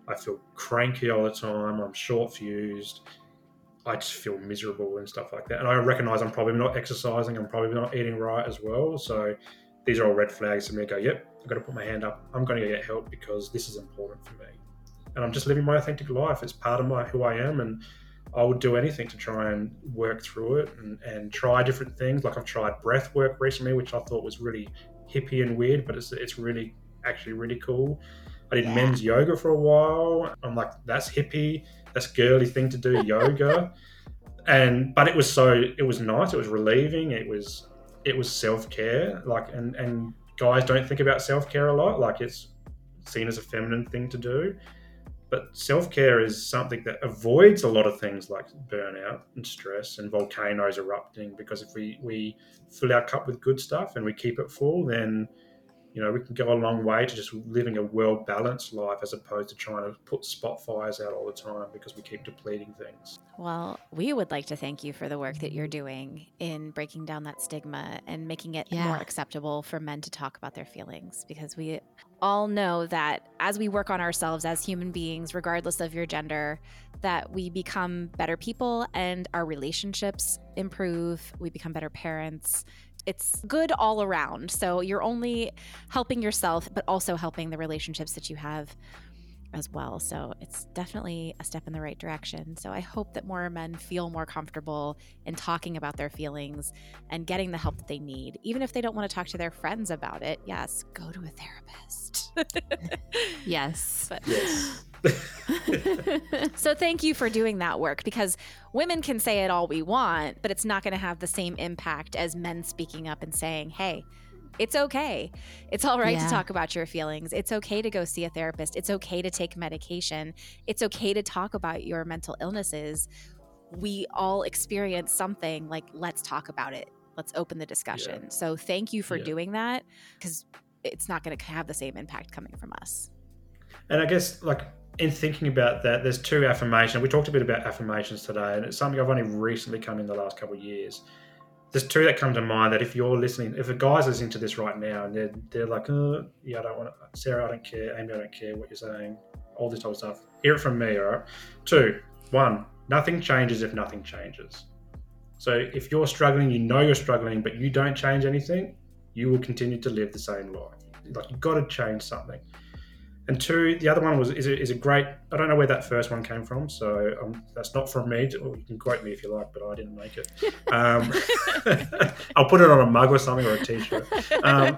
I feel cranky all the time. I'm short fused. I just feel miserable and stuff like that. And I recognize I'm probably not exercising, I'm probably not eating right as well. So these are all red flags for me. go, yep, I've got to put my hand up. I'm going to get help because this is important for me. And I'm just living my authentic life. It's part of my who I am, and I would do anything to try and work through it and, and try different things. Like I've tried breath work recently, which I thought was really hippie and weird, but it's it's really actually really cool. I did yeah. men's yoga for a while. I'm like, that's hippie that's girly thing to do, yoga. And but it was so it was nice. It was relieving. It was it was self care. Like and and guys don't think about self care a lot. Like it's seen as a feminine thing to do. But self care is something that avoids a lot of things like burnout and stress and volcanoes erupting. Because if we, we fill our cup with good stuff and we keep it full, then you know, we can go a long way to just living a well balanced life as opposed to trying to put spot fires out all the time because we keep depleting things. Well, we would like to thank you for the work that you're doing in breaking down that stigma and making it yeah. more acceptable for men to talk about their feelings because we all know that as we work on ourselves as human beings, regardless of your gender, that we become better people and our relationships improve, we become better parents it's good all around. So you're only helping yourself, but also helping the relationships that you have as well. So it's definitely a step in the right direction. So I hope that more men feel more comfortable in talking about their feelings and getting the help that they need. Even if they don't want to talk to their friends about it, yes, go to a therapist. yes. But, yes. so thank you for doing that work because women can say it all we want, but it's not going to have the same impact as men speaking up and saying, "Hey, it's okay. It's all right yeah. to talk about your feelings. It's okay to go see a therapist. It's okay to take medication. It's okay to talk about your mental illnesses. We all experience something like let's talk about it. Let's open the discussion." Yeah. So thank you for yeah. doing that cuz it's not going to have the same impact coming from us. And I guess like in thinking about that, there's two affirmations. We talked a bit about affirmations today, and it's something I've only recently come in the last couple of years. There's two that come to mind that if you're listening, if a guy's listening to this right now and they're, they're like, oh, yeah, I don't want to, Sarah, I don't care, Amy, I don't care what you're saying, all this type of stuff, hear it from me, all right? Two, one, nothing changes if nothing changes. So if you're struggling, you know you're struggling, but you don't change anything, you will continue to live the same life. Like you've got to change something. And two, the other one was is a, is a great. I don't know where that first one came from, so um, that's not from me. Or you can quote me if you like, but I didn't make it. Um, I'll put it on a mug or something or a T-shirt. Um,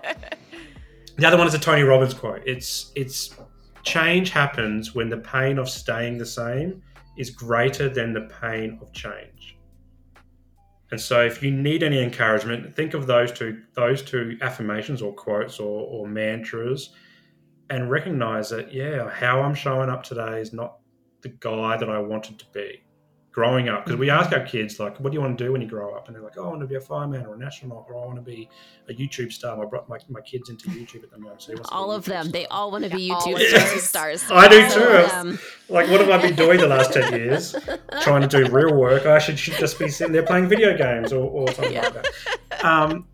the other one is a Tony Robbins quote. It's it's change happens when the pain of staying the same is greater than the pain of change. And so, if you need any encouragement, think of those two those two affirmations or quotes or, or mantras and recognize that, yeah, how I'm showing up today is not the guy that I wanted to be growing up. Because we ask our kids, like, what do you want to do when you grow up? And they're like, oh, I want to be a fireman or an astronaut or I want to be a YouTube star. I brought my, my kids into YouTube at the moment. So he wants to be All of YouTube them. star. They all want to be YouTube the stars. stars. I do too. of them. Like, what have I been doing the last 10 years? Trying to do real work. I should, should just be sitting there playing video games or, or something like that. Um,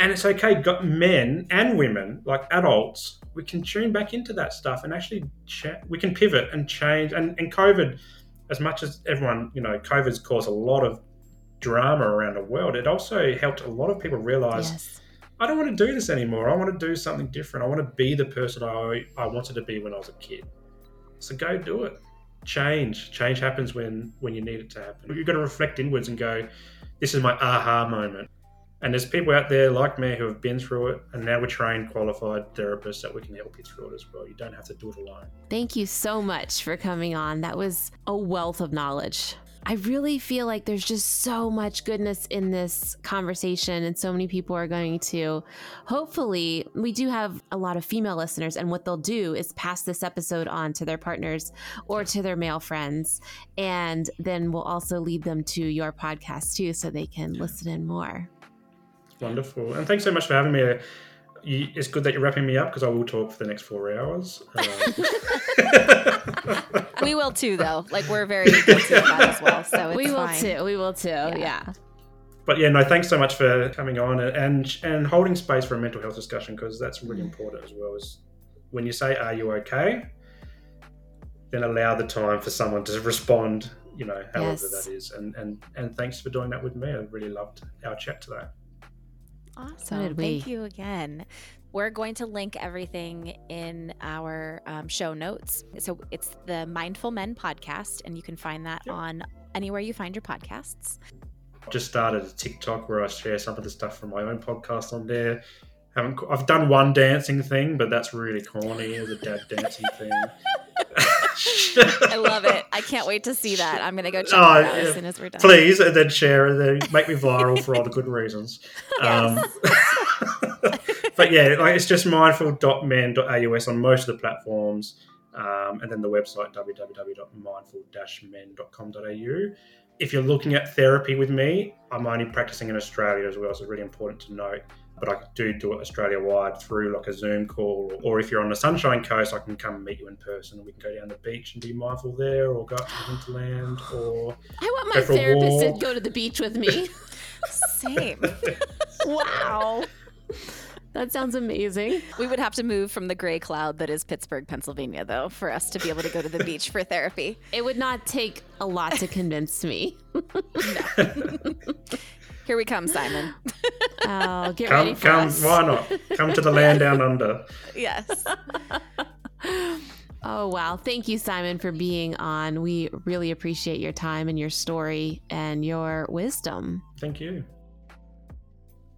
and it's okay, got men and women, like adults, we can tune back into that stuff and actually cha- we can pivot and change. And, and COVID, as much as everyone, you know, COVID's caused a lot of drama around the world, it also helped a lot of people realize Yes. I don't want to do this anymore. I want to do something different. I want to be the person I, I wanted to be when I was a kid. So go do it. Change. Change happens when when you need it to happen. You've got to reflect inwards and go, this is my aha moment. And there's people out there like me who have been through it, and now we're trained, qualified therapists that we can help you through it as well. You don't have to do it alone. Thank you so much for coming on. That was a wealth of knowledge. I really feel like there's just so much goodness in this conversation, and so many people are going to. Hopefully, we do have a lot of female listeners, and what they'll do is pass this episode on to their partners or to their male friends, and then we'll also lead them to your podcast too, so they can listen in more. Wonderful. And thanks so much for having me. Uh, You, it's good that you're wrapping me up because I will talk for the next four hours. Um, We will too, though. Like we're very guilty of that as well. So it's we will fine. too. We will too. Yeah. but yeah, no, thanks so much for coming on and and holding space for a mental health discussion because that's really important as well. Is when you say, "Are you okay?" Then allow the time for someone to respond. You know, however Yes. that is, and and and thanks for doing that with me. I really loved our chat today. Awesome. did Thank you again. We're going to link everything in our um, show notes. So it's the Mindful Men podcast, and you can find that Yep. on anywhere you find your podcasts. just started a TikTok where I share some of the stuff from my own podcast on there. Haven't I've done one dancing thing, but that's really corny as a dad dancing thing. I love it. I can't wait to see that. I'm going to go check Oh, out yeah. as soon as we're done. Please, and then share and then make me viral for all the good reasons. Um, but yeah, like it's just mindful.men.aus on most of the platforms. Um, and then the website www.mindful-men.com.au. If you're looking at therapy with me, I'm only practicing in Australia as well, so it's really important to note. But I do do it Australia wide through like a Zoom call, or if you're on the Sunshine Coast, I can come and meet you in person, and we can go down the beach and be mindful there, or go up to the hinterland, or I want my for a therapist to go to the beach with me. Same. wow. That sounds amazing. We would have to move from the gray cloud that is Pittsburgh, Pennsylvania, though, for us to be able to go to the beach for therapy. It would not take a lot to convince me. Here we come, Simon. Oh, get ready come, for come, us. why not? Come to the land down under. yes. Oh, wow. Thank you, Simon, for being on. We really appreciate your time and your story and your wisdom. Thank you.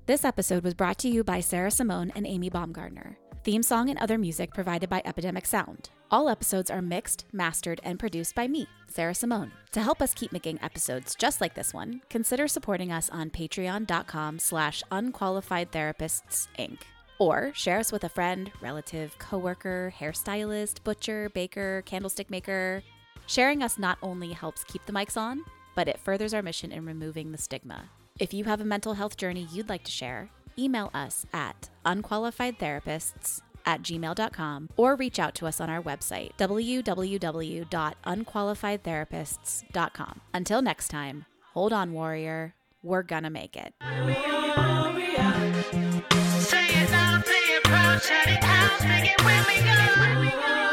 This episode was brought to you by Sarah Simone and Amy Baumgartner. Theme song and other music provided by Epidemic Sound. All episodes are mixed, mastered, and produced by me, Sarah Simone. To help us keep making episodes just like this one, consider supporting us on patreon.com slash unqualified therapists inc. Or share us with a friend, relative, coworker, hairstylist, butcher, baker, candlestick maker. Sharing us not only helps keep the mics on, but it furthers our mission in removing the stigma. If you have a mental health journey you'd like to share, email us at unqualifiedtherapists at gmail.com or reach out to us on our website, www.unqualifiedtherapists.com. Until next time, hold on, warrior. We're gonna make it. Say it say it proud, shout it out, it when we go.